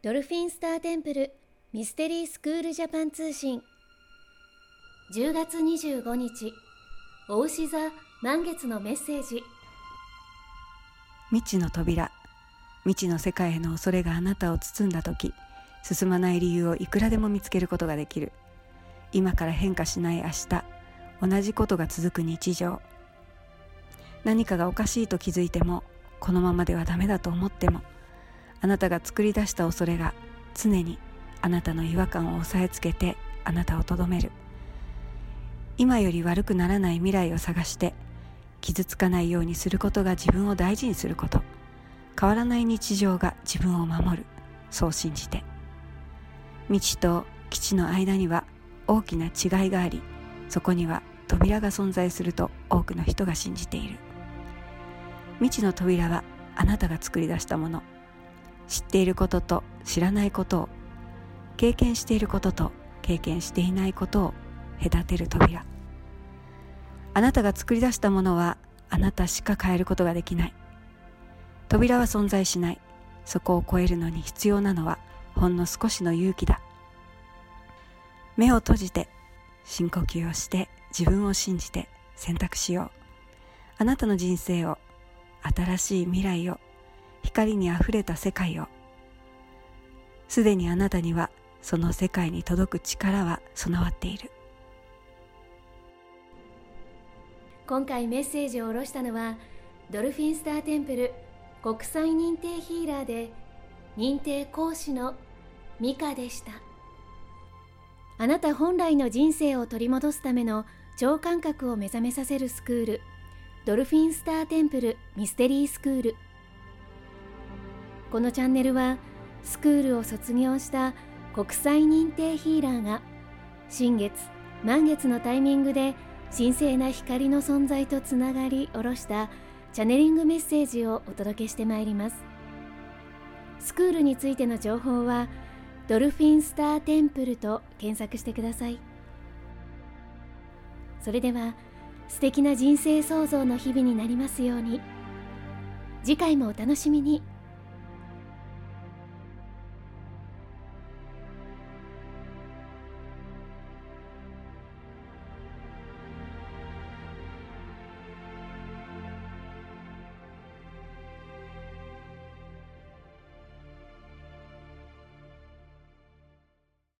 ドルフィンスターテンプルミステリースクールジャパン通信。10月25日お牛座満月のメッセージ。未知の扉未知の世界への恐れがあなたを包んだ時進まない理由をいくらでも見つけることができる。今から変化しない明日同じことが続く日常。何かがおかしいと気づいてもこのままではダメだと思っても。あなたが作り出した恐れが常にあなたの違和感を押さえつけてあなたをとどめる。今より悪くならない未来を探して傷つかないようにすることが自分を大事にすること。変わらない日常が自分を守る。そう信じて。道と基地の間には大きな違いがありそこには扉が存在すると多くの人が信じている。未知の扉はあなたが作り出したもの。知っていることと知らないことを経験していることと経験していないことを隔てる扉。あなたが作り出したものはあなたしか変えることができない。扉は存在しない。そこを越えるのに必要なのはほんの少しの勇気だ。目を閉じて深呼吸をして自分を信じて選択しよう。あなたの人生を新しい未来を光にあふれた世界を。すでにあなたにはその世界に届く力は備わっている。今回メッセージを下ろしたのはドルフィンスターテンプル国際認定ヒーラーで認定講師のミカでした。あなた本来の人生を取り戻すための超感覚を目覚めさせるスクールドルフィンスターテンプルミステリースクール。このチャンネルはスクールを卒業した国際認定ヒーラーが新月満月のタイミングで神聖な光の存在とつながり下ろしたチャネリングメッセージをお届けしてまいります。スクールについての情報はドルフィンスターテンプルと検索してください。それでは素敵な人生創造の日々になりますように。次回もお楽しみに。